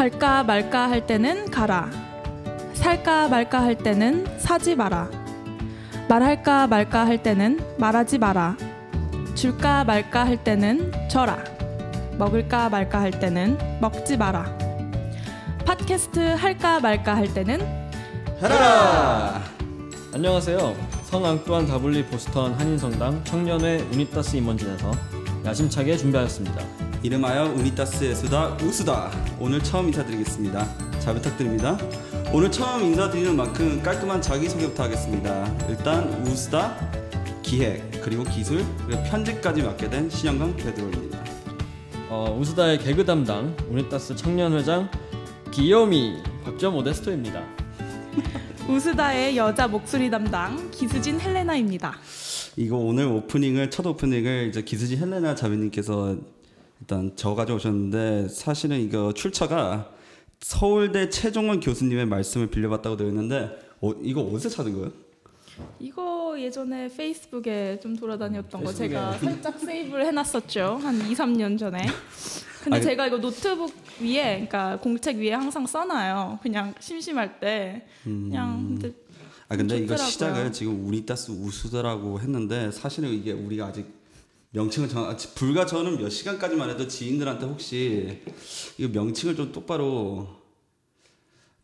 갈까 말까 할 때는 가라. 살까 말까 할 때는 사지 마라. 말할까 말까 할 때는 말하지 마라. 줄까 말까 할 때는 줘라. 먹을까 말까 할 때는 먹지 마라. 팟캐스트 할까 말까 할 때는 해라! 안녕하세요. 성앙 또한 다블리 보스턴 한인성당 청년회 우니타스 임원진에서 야심차게 준비하였습니다. 이름하여 우니타스의 수다 우수다. 오늘 처음 인사드리겠습니다. 잘 부탁드립니다. 오늘 처음 인사드리는 만큼 깔끔한 자기소개부터 하겠습니다. 일단 우수다 기획 그리고 기술 그리고 편집까지 맡게 된 신영강 베드로입니다. 어, 우스다의 개그 담당 우니타스 청년회장 기요미 박점 모데스토입니다. 우스다의 여자 목소리 담당 기수진 헬레나입니다. 이거 오늘 오프닝을 첫 오프닝을 이제 기수지 헬레나 자매님께서 일단 저 가져오셨는데 사실은 이거 출처가 서울대 최종원 교수님의 말씀을 빌려봤다고 되어 있는데 어, 이거 어디서 찾은 거예요? 이거 예전에 페이스북에 좀 돌아다녔던 거 페이스북에. 제가 살짝 세이브를 해놨었죠. 한 2, 3년 전에. 근데 아니, 제가 이거 노트북 위에 그러니까 공책 위에 항상 써놔요. 그냥 심심할 때. 그냥 근데 아 근데 이거 좋더라고요. 시작을 지금 우니따스 우수다라고 했는데 사실은 이게 우리가 아직 명칭을 정 아, 지- 불과 저는 몇 시간까지만 해도 지인들한테 혹시 이거 명칭을 좀 똑바로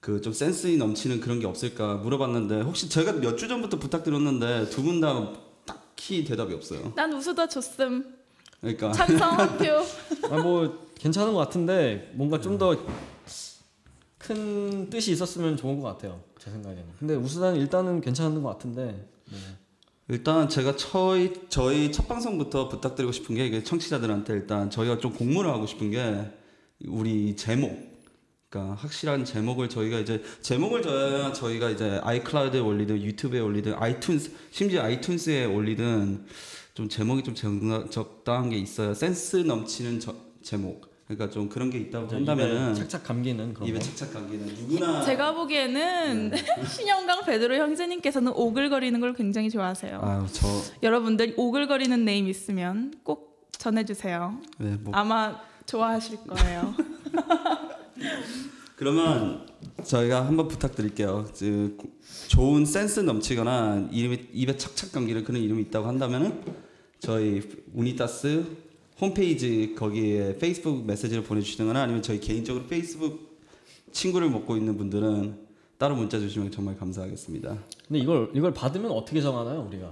그 좀 센스 넘치는 그런 게 없을까 물어봤는데 혹시 제가 몇 주 전부터 부탁드렸는데 두 분 다 딱히 대답이 없어요. 난 우수다 줬음. 그러니까 찬성 한 표. 아뭐 괜찮은 것 같은데 뭔가 좀 더 큰 뜻이 있었으면 좋은 것 같아요. 제 생각에는. 근데 우스다는 일단은 괜찮은 것 같은데. 네. 일단 제가 저희 저희 첫 방송부터 부탁드리고 싶은 게 청취자들한테 일단 저희가 좀 공모를 하고 싶은 게 우리 제목 그러니까 확실한 제목을 저희가 이제 제목을 줘야 저희가 이제 아이클라우드에 올리든 유튜브에 올리든 아이튠스 심지어 아이튠스에 올리든 좀 제목이 좀 적- 적당한 게 있어요 센스 넘치는 저- 제목 그러니까 좀 그런 게 있다고 한다면은 착착 감기는 그런 입에 거. 착착 감기는 누구나 제가 보기에는 신영강 베드로 형제님께서는 오글거리는 걸 굉장히 좋아하세요. 아유 저 여러분들 오글거리는 네임 있으면 꼭 전해주세요. 네, 뭐 아마 좋아하실 거예요. 그러면 저희가 한번 부탁드릴게요. 그 좋은 센스 넘치거나 이름이 입에 착착 감기는 그런 이름이 있다고 한다면은 저희 우니타스 홈페이지 거기에 페이스북 메시지를 보내주시거나 아니면 저희 개인적으로 페이스북 친구를 먹고 있는 분들은 따로 문자 주시면 정말 감사하겠습니다. 근데 이걸 이걸 받으면 어떻게 정하나요, 우리가?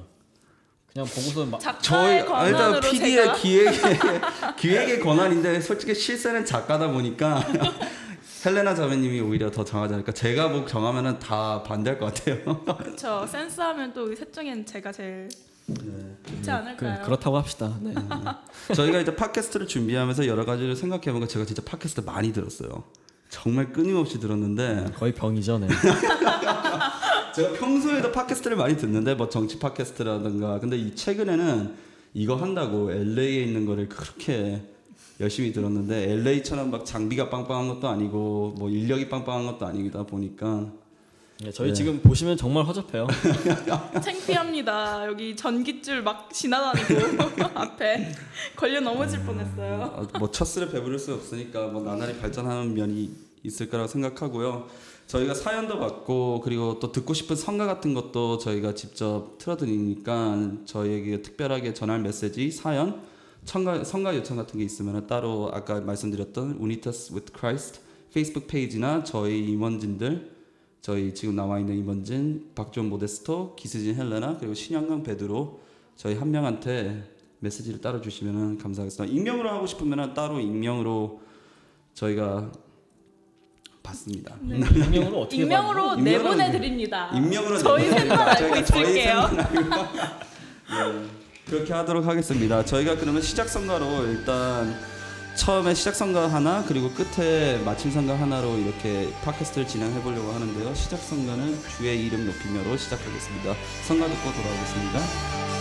그냥 보고서 막 작가의 아, 일단 PD의 제가 기획의 기획의 권한인데 솔직히 실세는 작가다 보니까 헬레나 자매님이 오히려 더 정하지 않을까. 제가 뭐 정하면은 다 반대할 것 같아요. 그렇죠. 센스하면 또 우리 셋 중엔 제가 제일 좋지 않을까요? 그, 그렇다고 합시다. 네. 저희가 이제 팟캐스트를 준비하면서 여러 가지를 생각해보니까 제가 진짜 팟캐스트 많이 들었어요. 정말 끊임없이 들었는데 거의 병이죠, 네. 제가 평소에도 팟캐스트를 많이 듣는데 뭐 정치 팟캐스트라든가 근데 이 최근에는 이거 한다고 LA에 있는 거를 그렇게 열심히 들었는데 LA처럼 막 장비가 빵빵한 것도 아니고 뭐 인력이 빵빵한 것도 아니다 보니까 네, 저희 네. 지금 보시면 정말 허접해요. 창피합니다. 여기 전깃줄 막 지나다니고 앞에 걸려 넘어질 뻔했어요. 어, 뭐 첫술에 배부를 수 없으니까 뭐 나날이 발전하는 면이 있을 거라고 생각하고요. 저희가 사연도 받고 그리고 또 듣고 싶은 성가 같은 것도 저희가 직접 틀어드리니까 저희에게 특별하게 전할 메시지, 사연, 청가, 성가 요청 같은 게 있으면 따로 아까 말씀드렸던 Unitas with Christ 페이스북 페이지나 저희 임원진들 저희 지금 나와 있는 임원진 박존 모데스토, 기스진 헬레나 그리고 신영강 베드로 저희 한 명한테 메시지를 따로 주시면 감사하겠습니다. 익명으로 하고 싶으면 따로 익명으로 저희가 받습니다. 익명으로 어떻게 익명으로 익명으로 내보내 드립니다. 익명으로 저희. 셋만 알고 있을게요. 네, 그렇게 하도록 하겠습니다. 저희가 그러면 시작 성가로 일단 처음에 시작 성가 하나 그리고 끝에 마침 성가 하나로 이렇게 팟캐스트를 진행해 보려고 하는데요. 시작 성가는 주의 이름 높이며로 시작하겠습니다. 성가 듣고 돌아오겠습니다.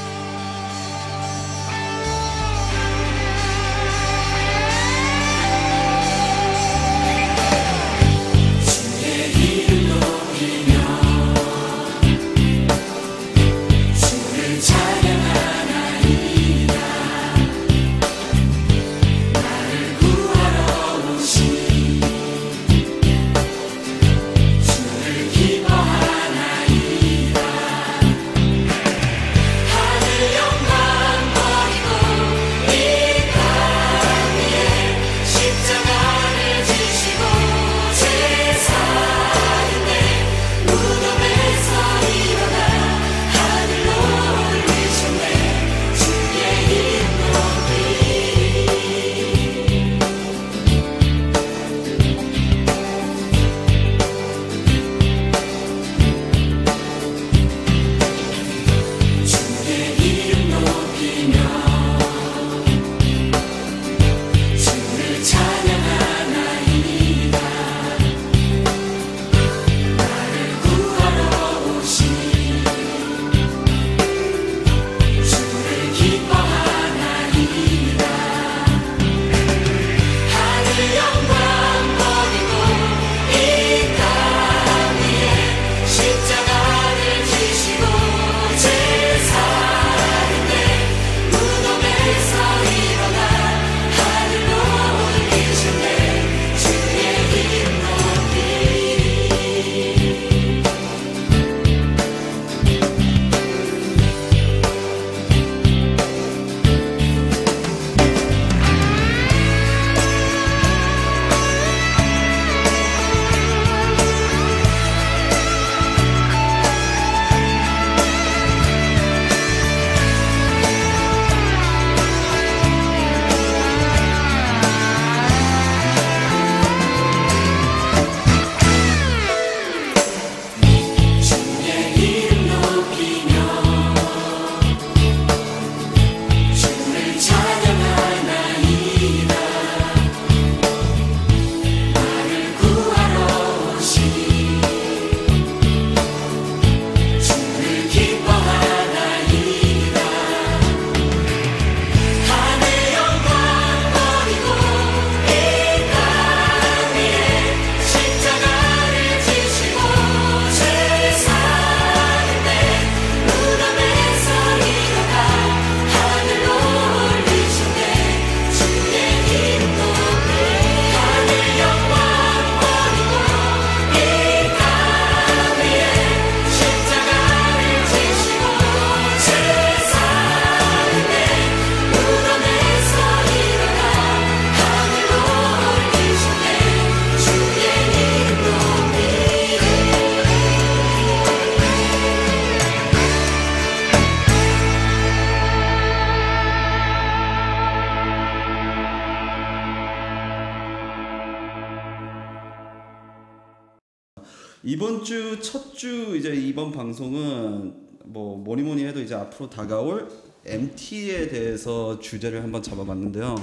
이번 방송은 뭐 뭐니 뭐니 해도 이제 앞으로 다가올 MT에 대해서 주제를 한번 잡아봤는데요.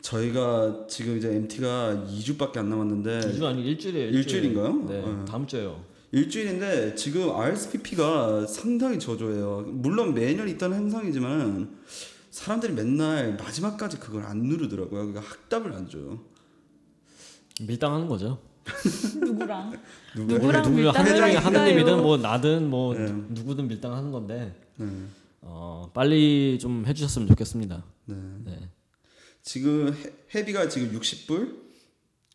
저희가 지금 이제 MT가 2주밖에 안 남았는데 2주 아니 일주일이에요. 일주일 인가요? 네, 네. 다음 주에요. 일주일인데 지금 RSPP가 상당히 저조해요. 물론 매년 있던 행상이지만 사람들이 맨날 마지막까지 그걸 안 누르더라고요. 그러니까 학답을 안 줘요. 밀당하는 거죠. 누구랑? 누가- 누구랑 누구 하느님이? 하느님이든 뭐 나든 뭐 네. 누구든 밀당하는 건데 네. 어, 빨리 좀 해주셨으면 좋겠습니다. 네. 네. 지금 해- 회비가 지금 60불,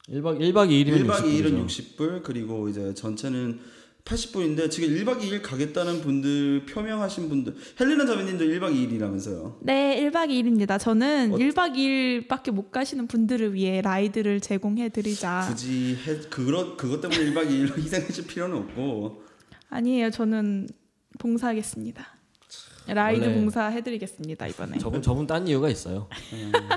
1박 1박 2일이면 1박 2일은 60불이죠. 60불, 그리고 이제 전체는 80불인데 지금 1박 2일 가겠다는 분들 표명하신 분들 헬리나 자매님도 1박 2일이라면서요. 네, 1박 2일입니다. 저는 어- 1박 2일밖에 못 가시는 분들을 위해 라이드를 제공해 드리자. 굳이 해, 그것 그것 때문에 1박 2일로 희생하실 필요는 없고 아니에요. 저는 봉사하겠습니다. 라이드 봉사 해드리겠습니다 이번에. 저분 저분 딴 이유가 있어요.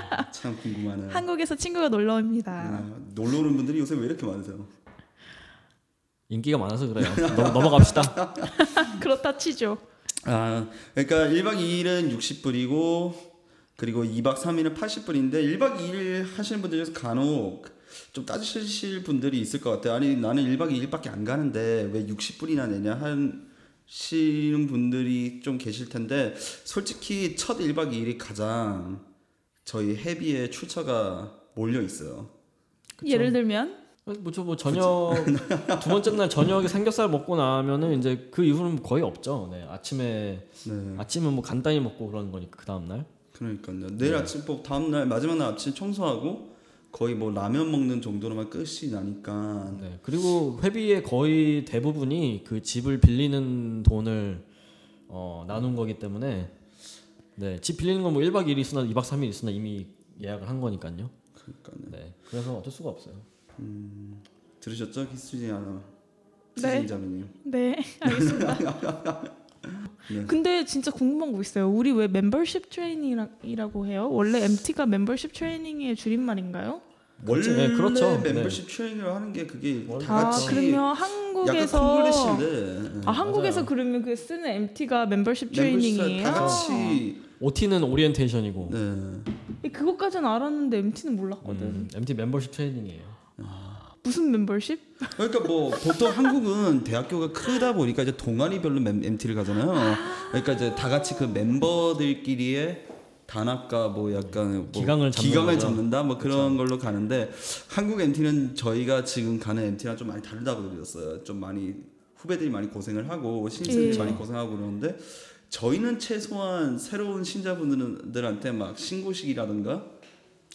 아, 참 궁금하네요. 한국에서 친구가 놀러 옵니다. 아, 놀러 오는 분들이 요새 왜 이렇게 많으세요? 인기가 많아서 그래요. 넘, 넘어갑시다. 그렇다 치죠. 아, 그러니까 1박 2일은 60불이고 그리고 2박 3일은 80불인데 1박 2일 하시는 분들 중에서 간혹 좀 따지실 분들이 있을 것 같아요. 아니 나는 1박 2일밖에 안 가는데 왜 60불이나 내냐 하시는 분들이 좀 계실 텐데 솔직히 첫 1박 2일이 가장 저희 해비에 출처가 몰려 있어요. 예를 들면 뭐저 뭐 저녁 두 번째 날 저녁에 삼겹살 먹고 나면은 이제 그 이후는 거의 없죠. 네 아침에 네. 아침은 뭐 간단히 먹고 그러는 거니까 그 다음 날. 그러니까요. 내일 아침 뭐 다음 날 마지막 날 아침 청소하고 거의 뭐 라면 먹는 정도로만 끝이 나니까 네 그리고 회비의 거의 대부분이 그 집을 빌리는 돈을 어, 나눈 거기 때문에 네집 빌리는 건 뭐 1박 2일 있으나 2박 3일 있으나 이미 예약을 한 거니까요. 그러니까요. 네 그래서 어쩔 수가 없어요. 들으셨죠, 키스지 아나 네. 자매님. 네 알겠습니다. 네. 근데 진짜 궁금한 거 있어요. 우리 왜 membership training이라고 해요? 원래 MT가 membership training의 줄임말인가요? 그렇죠. 원래 네, 그렇죠. membership training을 하는 게 그게 다아 같이 그러면 약간 한국에서 콩글리시인데 아 한국에서 맞아요. 그러면 그 쓰는 MT가 membership membership training이에요? 다 같이 OT는 오리엔테이션이고 네. 그것까지는 알았는데 MT는 몰랐거든. 음, MT membership training이에요. 무슨 membership? 그러니까 뭐 보통 한국은 대학교가 크다 보니까 이제 동아리별로 멤- MT를 가잖아요. 그러니까 이제 다 같이 그 멤버들끼리의 단합과 뭐 약간 뭐 기강을 잡는 기강을 거죠. 잡는다 뭐 그런 걸로 가는데 한국 MT는 저희가 지금 가는 MT랑 좀 많이 다르다고 들었어요. 좀 많이 후배들이 많이 고생을 하고 신입생들이 예. 많이 고생하고 그러는데 저희는 최소한 새로운 신자분들한테 막 신고식이라든가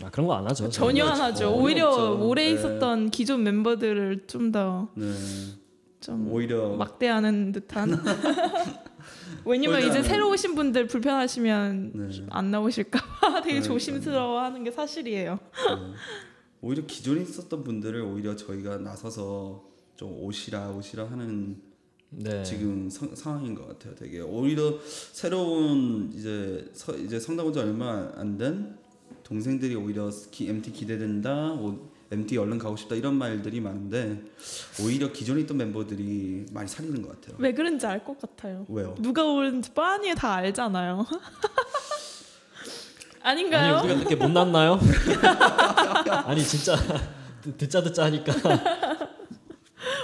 아 그런 거 안 하죠. 전혀 안 하죠. 전혀 오히려 없죠. 오래 네. 있었던 기존 멤버들을 좀 더좀 네, 오히려 막대하는 듯한. 왜냐면 이제 안- 새로 오신 분들 불편하시면 네. 안 나오실까봐 되게 그러니까요. 조심스러워하는 게 사실이에요. 오히려 기존에 있었던 분들을 오히려 저희가 나서서 좀 오시라 오시라 하는 네. 지금 상, 상황인 것 같아요. 되게 오히려 새로운 이제 서, 이제 성당 온 지 얼마 안 된 동생들이 오히려 기, MT 기대된다, 오, MT 얼른 가고 싶다 이런 말들이 많은데 오히려 기존에 있던 멤버들이 많이 살리는 것 같아요. 왜 그런지 알 것 같아요. 왜요? 누가 오는지 뻔히 다 알잖아요. 아닌가요? 아니 우리가 그렇게 못 났나요? 아니 진짜 듣- 듣자 듣자 하니까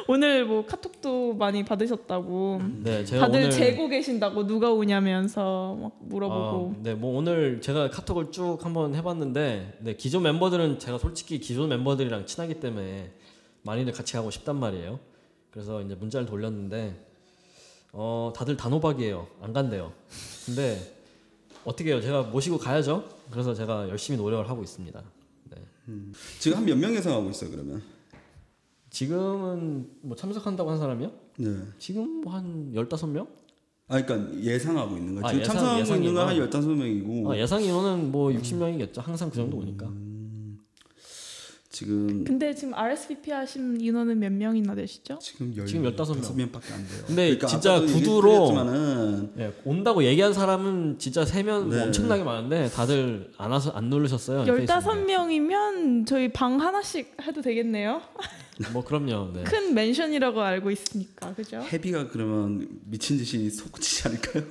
오늘 뭐 카톡도 많이 받으셨다고. 네 제가 다들 오늘 재고 계신다고 누가 오냐면서 막 물어보고. 아, 네 뭐 오늘 제가 카톡을 쭉 한번 해봤는데 네 기존 멤버들은 제가 솔직히 기존 멤버들이랑 친하기 때문에 많이들 같이 가고 싶단 말이에요. 그래서 이제 문자를 돌렸는데 어 다들 단호박이에요. 안 간대요. 근데 어떻게 해요? 제가 모시고 가야죠. 그래서 제가 열심히 노력을 하고 있습니다. 네. 지금 한 몇명 예상하고 있어요 그러면? 지금은 뭐 참석한다고 한 사람이요? 네. 지금 뭐한 15명? 아 그러니까 예상하고 있는 거. 아, 지금 예상- 참석하고 예상 있는 건한 인원? 15명이고 아, 예상 인원은 뭐 60명이겠죠. 항상 그 정도 오니까. 지금 근데 지금 RSVP 하신 인원은 몇 명이나 되시죠? 지금 열 지금 15명. 15명밖에 안 돼요. 근데 그러니까 진짜 구두로- 예, 온다고 얘기한 사람은 진짜 세면 뭐 네. 엄청나게 많은데 다들 안 와서 안 누르셨어요. 페이스북에. 15명이면 저희 방 하나씩 해도 되겠네요. 뭐 그럼요. 네. 큰 맨션이라고 알고 있으니까 그죠? 헤비가 그러면 미친 듯이 솟구치지 않을까요?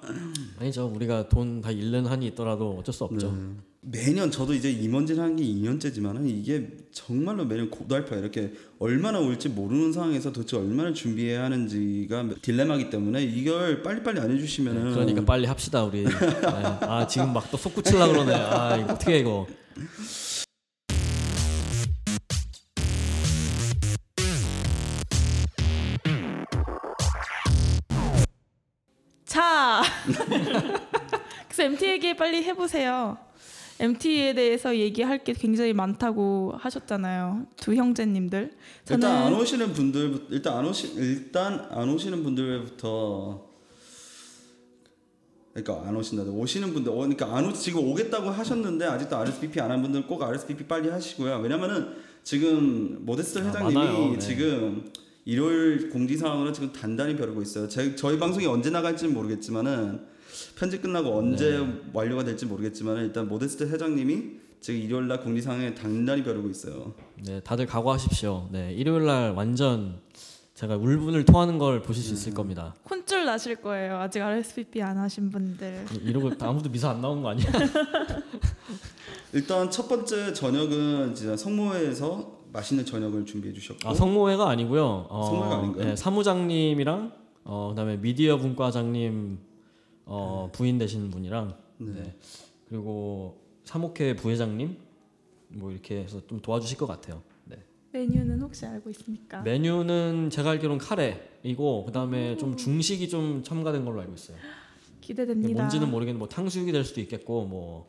아니죠. 우리가 돈 다 잃는 한이 있더라도 어쩔 수 없죠. 네. 매년 저도 이제 임원진 하는 게 2년째지만은 이게 정말로 매년 고달파 이렇게 얼마나 올지 모르는 상황에서 도대체 얼마나 준비해야 하는지가 딜레마기 때문에 이걸 빨리빨리 안 해주시면은 그러니까 빨리 합시다 우리. 네. 아 지금 막또 솟구칠라 그러네. 아 이거 어떻게 해, 이거. 그래서 MT 얘기 빨리 해보세요. MT에 대해서 얘기할 게 굉장히 많다고 하셨잖아요. 두 형제님들. 일단 안 저는 오시는 분들 일단 안 오시 일단 안 오시는 분들부터 그러니까 안 오신다. 오시는 분들 어, 그러니까 안 오, 지금 오겠다고 하셨는데 아직도 RSVP 안 한 분들 꼭 RSVP 빨리 하시고요. 왜냐면은 지금 모데스트 아, 회장님이 많아요. 네. 지금 지금 일요일 공지 상황으로 지금 단단히 벼르고 있어요. 제, 저희 방송이 언제 나갈지는 모르겠지만은 편집 끝나고 언제 네. 완료가 될지 모르겠지만 일단 모데스트 회장님이 지금 일요일 날 공지 상황에 단단히 벼르고 있어요. 네 다들 각오하십시오. 네 일요일 날 완전 제가 울분을 토하는 걸 보실 수 있을 겁니다. 혼쭐 나실 거예요. 아직 RSVP 안 하신 분들. 이러고 아무도 미사 안 나오는 거 아니야? 일단 첫 번째 저녁은 진짜 성모회에서 맛있는 저녁을 준비해 주셨고 아 성모회가 아니고요. 어, 성모회가 아닌가요? 네, 사무장님이랑 어, 그다음에 미디어 분과장님 어, 부인 되시는 분이랑 네. 그리고 사목회 부회장님 뭐 이렇게 해서 좀 도와주실 것 같아요. 네. 메뉴는 혹시 알고 있습니까? 메뉴는 제가 알기로는 카레이고 그다음에 좀 중식이 좀 첨가된 걸로 알고 있어요. 기대됩니다. 뭔지는 모르겠는데 뭐 탕수육이 될 수도 있겠고 뭐,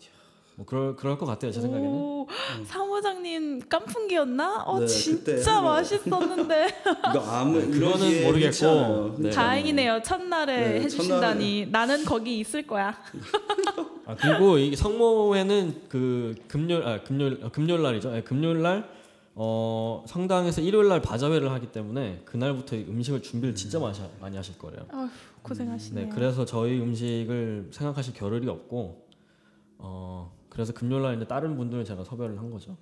뭐 그럴 그럴 것 같아요 제 생각에는. 오, 사무장님 깐풍기였나? 어 네, 그때 진짜 한. 맛있었는데 이거 아무 네, 그거는 모르겠고, 않아요. 네. 다행이네요. 첫날에 네, 해주신다니 나는 거기 있을 거야. 아 그리고 이 성모회는 그 금요일 아 금요일 아, 금요일 날이죠. 네, 금요일 날 어, 성당에서 일요일 날 바자회를 하기 때문에 그날부터 이 음식을 준비를 진짜 많이, 하- 많이 하실 거래요. 아휴, 고생하시네요. 네, 그래서 저희 음식을 생각하실 겨를이 없고 어 그래서 금요일 날 이제 다른 분들을 제가 섭외를 한 거죠.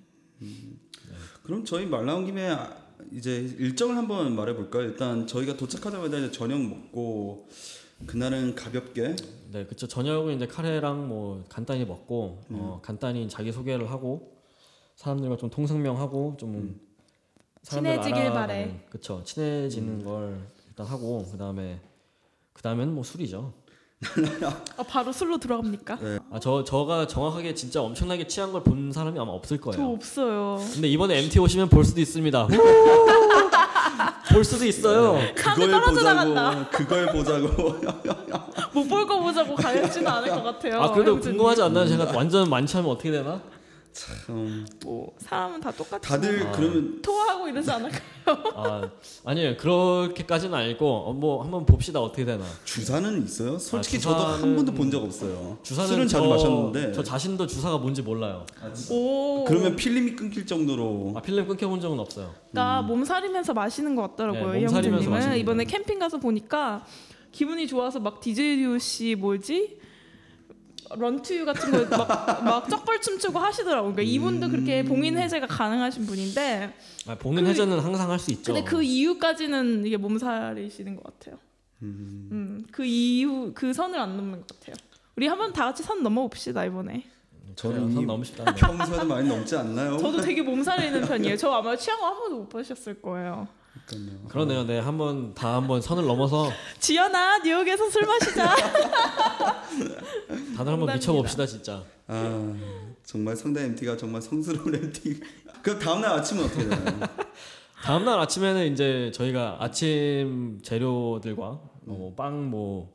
그럼 저희 말 나온 김에 아, 이제 일정을 한번 말해 볼까요? 일단 저희가 도착하자마자 이제 저녁 먹고 그날은 가볍게 네, 그쵸. 저녁은 이제 카레랑 뭐 간단히 먹고 음. 어, 간단히 자기 소개를 하고 사람들과 좀 통성명하고 좀 음. 친해지길 바래. 그쵸. 친해지는 걸 일단 하고 그 다음에 그 다음에는 뭐 술이죠. 아, 바로 술로 들어갑니까? 아, 저 저가 정확하게 진짜 엄청나게 취한 걸 본 사람이 아마 없을 저 거예요. 없어요. 근데 이번에 MT 오시면 볼 수도 있습니다. 볼 수도 있어요. 산에 떨어져 나간다. 그걸 보자고 못 볼 거 보자고 가야지는 않을 것 같아요. 아 그래도 형수님. 궁금하지 않나요? 제가 완전 많지 하면 어떻게 되나? 참 뭐 사람은 다 똑같지. 다들 아. 그러면 토하고 이러지 않을까? 아 아니에요. 그렇게까지는 아니고 어, 뭐 한번 봅시다 어떻게 되나. 주사는 있어요? 솔직히 아, 저도 한 주사는- 번도 본 적 없어요. 주사는 술은 저, 자주 마셨는데 저 자신도 주사가 뭔지 몰라요. 오. 그러면 필름이 끊길 정도로 아 필름 끊겨본 적은 없어요. 그러니까 몸살이면서 마시는 것 같더라고요. 네, 이 몸살이면서 형제님은 마시는 이번에 거예요. 캠핑 가서 보니까 기분이 좋아서 막 디제이유 씨 뭐지? 런투유 같은 거 막 막 쩍벌 춤추고 하시더라고요. 그러니까 이분도 그렇게 봉인 해제가 가능하신 분인데 아, 봉인 그- 해제는 항상 할 수 있죠. 근데 그 이후까지는 이게 몸살이시는 것 같아요. 음. 그 이후 그 선을 안 넘는 것 같아요. 우리 한번 다 같이 선 넘어 봅시다 이번에. 저는 이미 선 너무 쉽다. 평소에도 많이 넘지 않나요? 저도 되게 몸살이 있는 편이에요. 저 아마 거한 번도 못 보셨을 거예요. 그러니까요. 그러네요. 네, 한번 다 한번 선을 넘어서 지연아 뉴욕에서 술 마시자. 다들 한번. 미쳐봅시다 진짜. 아 정말 상대 MT가 정말 성스러운 MT. 그 다음 날 아침은 어떻게 되나요? 다음 날 아침에는 이제 저희가 아침 재료들과 뭐빵 뭐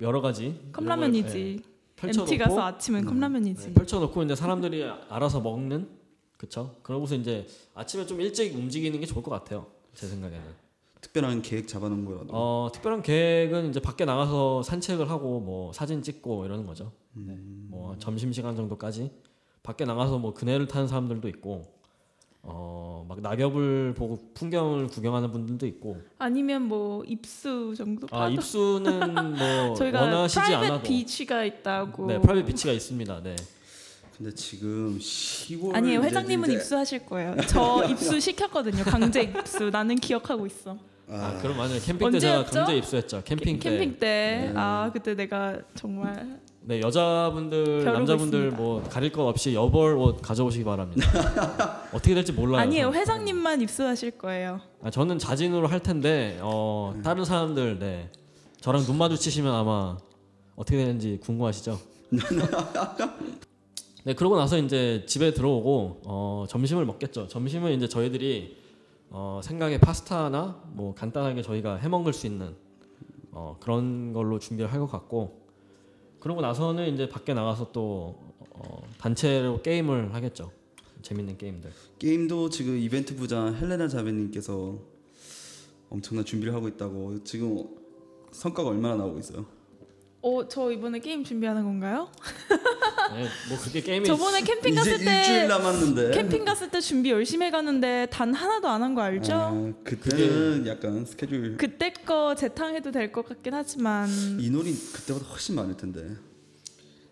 여러 가지 네, 컵라면이지. 펼쳐놓고 MT 가서 아침은 컵라면이지. 네, 펼쳐놓고 이제 사람들이 알아서 먹는 그쵸? 그러고서 이제 아침에 좀 일찍 움직이는 게 좋을 것 같아요. 제 생각에는. 특별한 계획 잡아놓은 거라도. 어 특별한 계획은 이제 밖에 나가서 산책을 하고 뭐 사진 찍고 이러는 거죠. 네. 뭐 점심 시간 정도까지 밖에 나가서 뭐 그네를 타는 사람들도 있고 어막 낙엽을 보고 풍경을 구경하는 분들도 있고 아니면 뭐 입수 정도 아 입수는 뭐 저희가 원하시지 private 않아도 beach가 있다고. 네 private beach가 있습니다. 네. 근데 지금 10월 아니에요. 회장님은 이제- 입수하실 거예요. 저 입수 시켰거든요. 강제 입수. 나는 기억하고 있어. 아, 그럼 맞아요. 캠핑 때 제가? 강제 입수했죠. 캠핑 때. 캠핑 때. 네. 아 그때 내가 정말 네 여자분들 남자분들 있습니다. 뭐 가릴 것 없이 여벌 옷 가져오시기 바랍니다. 어떻게 될지 몰라요. 아니에요. 저는. 회장님만 입수하실 거예요. 아, 저는 자진으로 할 텐데 어, 다른 사람들 네 저랑 눈 마주치시면 아마 어떻게 되는지 궁금하시죠? 네 그러고 나서 이제 집에 들어오고 어, 점심을 먹겠죠. 점심은 이제 저희들이 어, 생각에 파스타나 뭐 간단하게 저희가 해 먹을 수 있는 어, 그런 걸로 준비를 할 것 같고 그러고 나서는 이제 밖에 나가서 또 어, 단체로 게임을 하겠죠. 재밌는 게임들. 게임도 지금 이벤트 부장 헬레나 자매님께서 엄청난 준비를 하고 있다고 지금 성과가 얼마나 나오고 있어요? 어, 저 이번에 게임 준비하는 건가요? 네, 뭐 그게 게임이 저번에 캠핑 이제 갔을 때 일주일 남았는데 캠핑 갔을 때 준비 열심히 해갔는데 단 하나도 안 한 거 알죠? 아, 그때는 약간 스케줄 그때 거 재탕해도 될 것 같긴 하지만 인원이 그때보다 훨씬 많을 텐데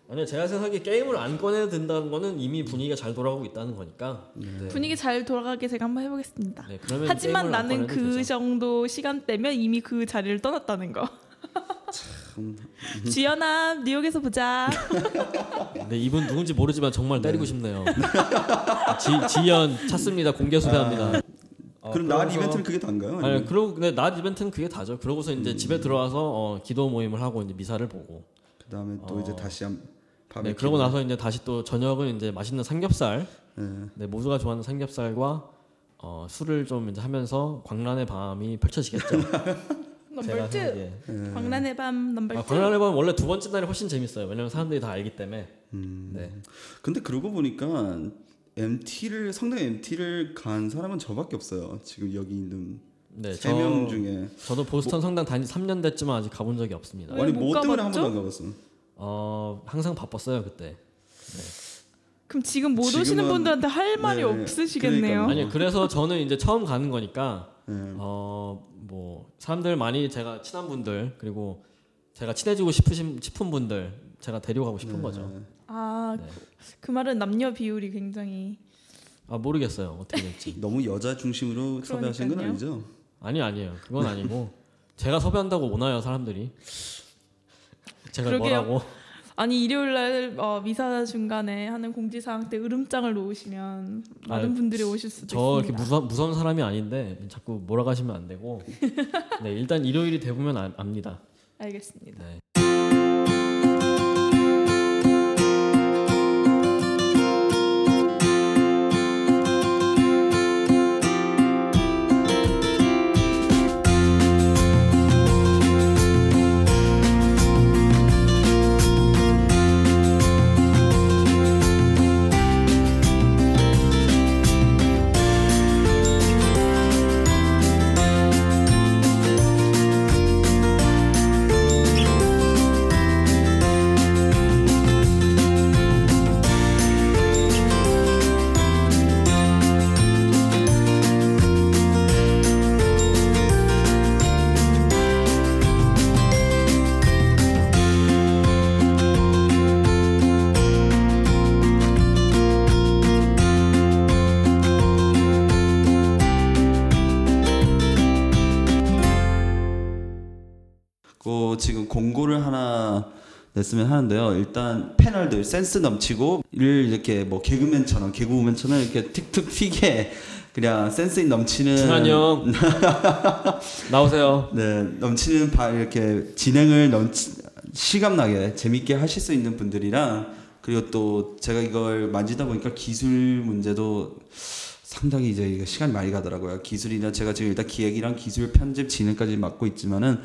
아니요 제가 생각하기에 게임을 안 꺼내도 된다는 거는 이미 분위기가 잘 돌아가고 있다는 거니까 네. 분위기 잘 돌아가게 제가 한번 해보겠습니다. 네, 그러면 하지만 나는 그 되죠. 정도 시간대면 이미 그 자리를 떠났다는 거. 주연아 뉴욕에서 보자. 네 이분 누군지 모르지만 정말 때리고 싶네요. 지, 지연 찾습니다. 공개 수배합니다. 어, 그럼 날 그러고서- 이벤트는 그게 단가요? 아니 아니면? 그러고 근데 낮 이벤트는 그게 다죠. 그러고서 이제 음. 집에 들어와서 어, 기도 모임을 하고 이제 미사를 보고. 그다음에 또 이제 다시 한 밤에 네, 그러고 나서 이제 다시 또 저녁은 이제 맛있는 삼겹살. 네. 네, 모두가 좋아하는 삼겹살과 어, 술을 좀 이제 하면서 광란의 밤이 펼쳐지겠죠 넘버 2. 생각에. 광란의 밤 넘버 2. 아, 광란의 밤 원래 두 번째 날이 훨씬 재밌어요. 왜냐면 사람들이 다 알기 때문에. 음. 네. 근데 그러고 보니까 MT를 성당 MT를 간 사람은 저밖에 없어요. 지금 여기 있는 네, 세명 중에 뭐 저도 보스턴 성당 다닌 3년 됐지만 아직 가본 적이 없습니다. 왜 아니 못뭐 때문에 한 가봤죠? 번도 안 가봤어. 어, 항상 바빴어요 그때. 그럼 지금 못 오시는 지금은- 분들한테 할 말이 네, 없으시겠네요. 그러니까요. 아니 그래서 저는 이제 처음 가는 거니까 네. 어, 뭐 사람들 많이 제가 친한 분들 그리고 제가 친해지고 싶으신 싶은 분들 제가 데려가고 싶은 네. 거죠. 아, 네. 그, 그 말은 남녀 비율이 굉장히 아 모르겠어요 어떻게 될지. 너무 여자 중심으로 섭외하신 건. 아니죠? 아니 아니에요. 그건 아니고 제가 섭외한다고 오나요 사람들이? 제가 그러게요. 뭐라고? 아니 일요일 날 어, 미사 중간에 하는 공지 사항 때 으름장을 놓으시면 많은 아유, 분들이 오실 수도 저 이렇게 있습니다. 무서, 무서운 사람이 아닌데 자꾸 몰아가시면 안 되고 네 일단 일요일이 되면 아, 압니다. 알겠습니다. 네. 하나 냈으면 하는데요. 일단 패널들 센스 넘치고 를 이렇게 뭐 개그맨처럼 개그우먼처럼 이렇게 틱틱 튀게 그냥 센스 넘치는 준환 형 나오세요. 네 넘치는 바 이렇게 진행을 넘치 시감나게 재밌게 하실 수 있는 분들이랑 그리고 또 제가 이걸 만지다 보니까 기술 문제도 상당히 이제 시간이 많이 가더라고요. 기술이나 제가 지금 일단 기획이랑 기술 편집 진행까지 맡고 있지만은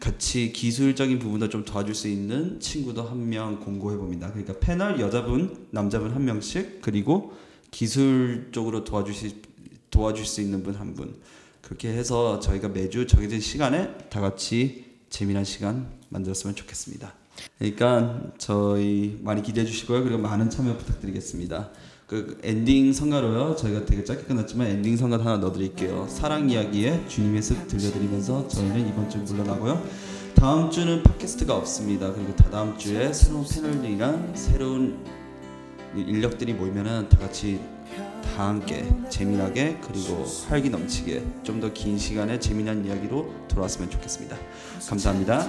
같이 기술적인 부분도 좀 도와줄 수 있는 친구도 한 명 공고해 봅니다. 그러니까 패널 여자분, 남자분 한 명씩 그리고 기술 쪽으로 도와주실 도와줄 수 있는 분 한 분. 그렇게 해서 저희가 매주 정해진 시간에 다 같이 재미난 시간 만들었으면 좋겠습니다. 그러니까 저희 많이 기대해 주시고요. 그리고 많은 참여 부탁드리겠습니다. 그 엔딩 성가로요. 저희가 되게 짧게 끝났지만 엔딩 성가 하나 넣어드릴게요. 사랑 이야기에 주님의 숲 들려드리면서 저희는 이번 주 물러나고요. 다음 주는 팟캐스트가 없습니다. 그리고 다다음 주에 새로운 패널들이랑 새로운 이 인력들이 모이면은 다 같이 다 함께 재미나게 그리고 활기 넘치게 좀 더 긴 시간에 재미난 이야기로 돌아왔으면 좋겠습니다. 감사합니다.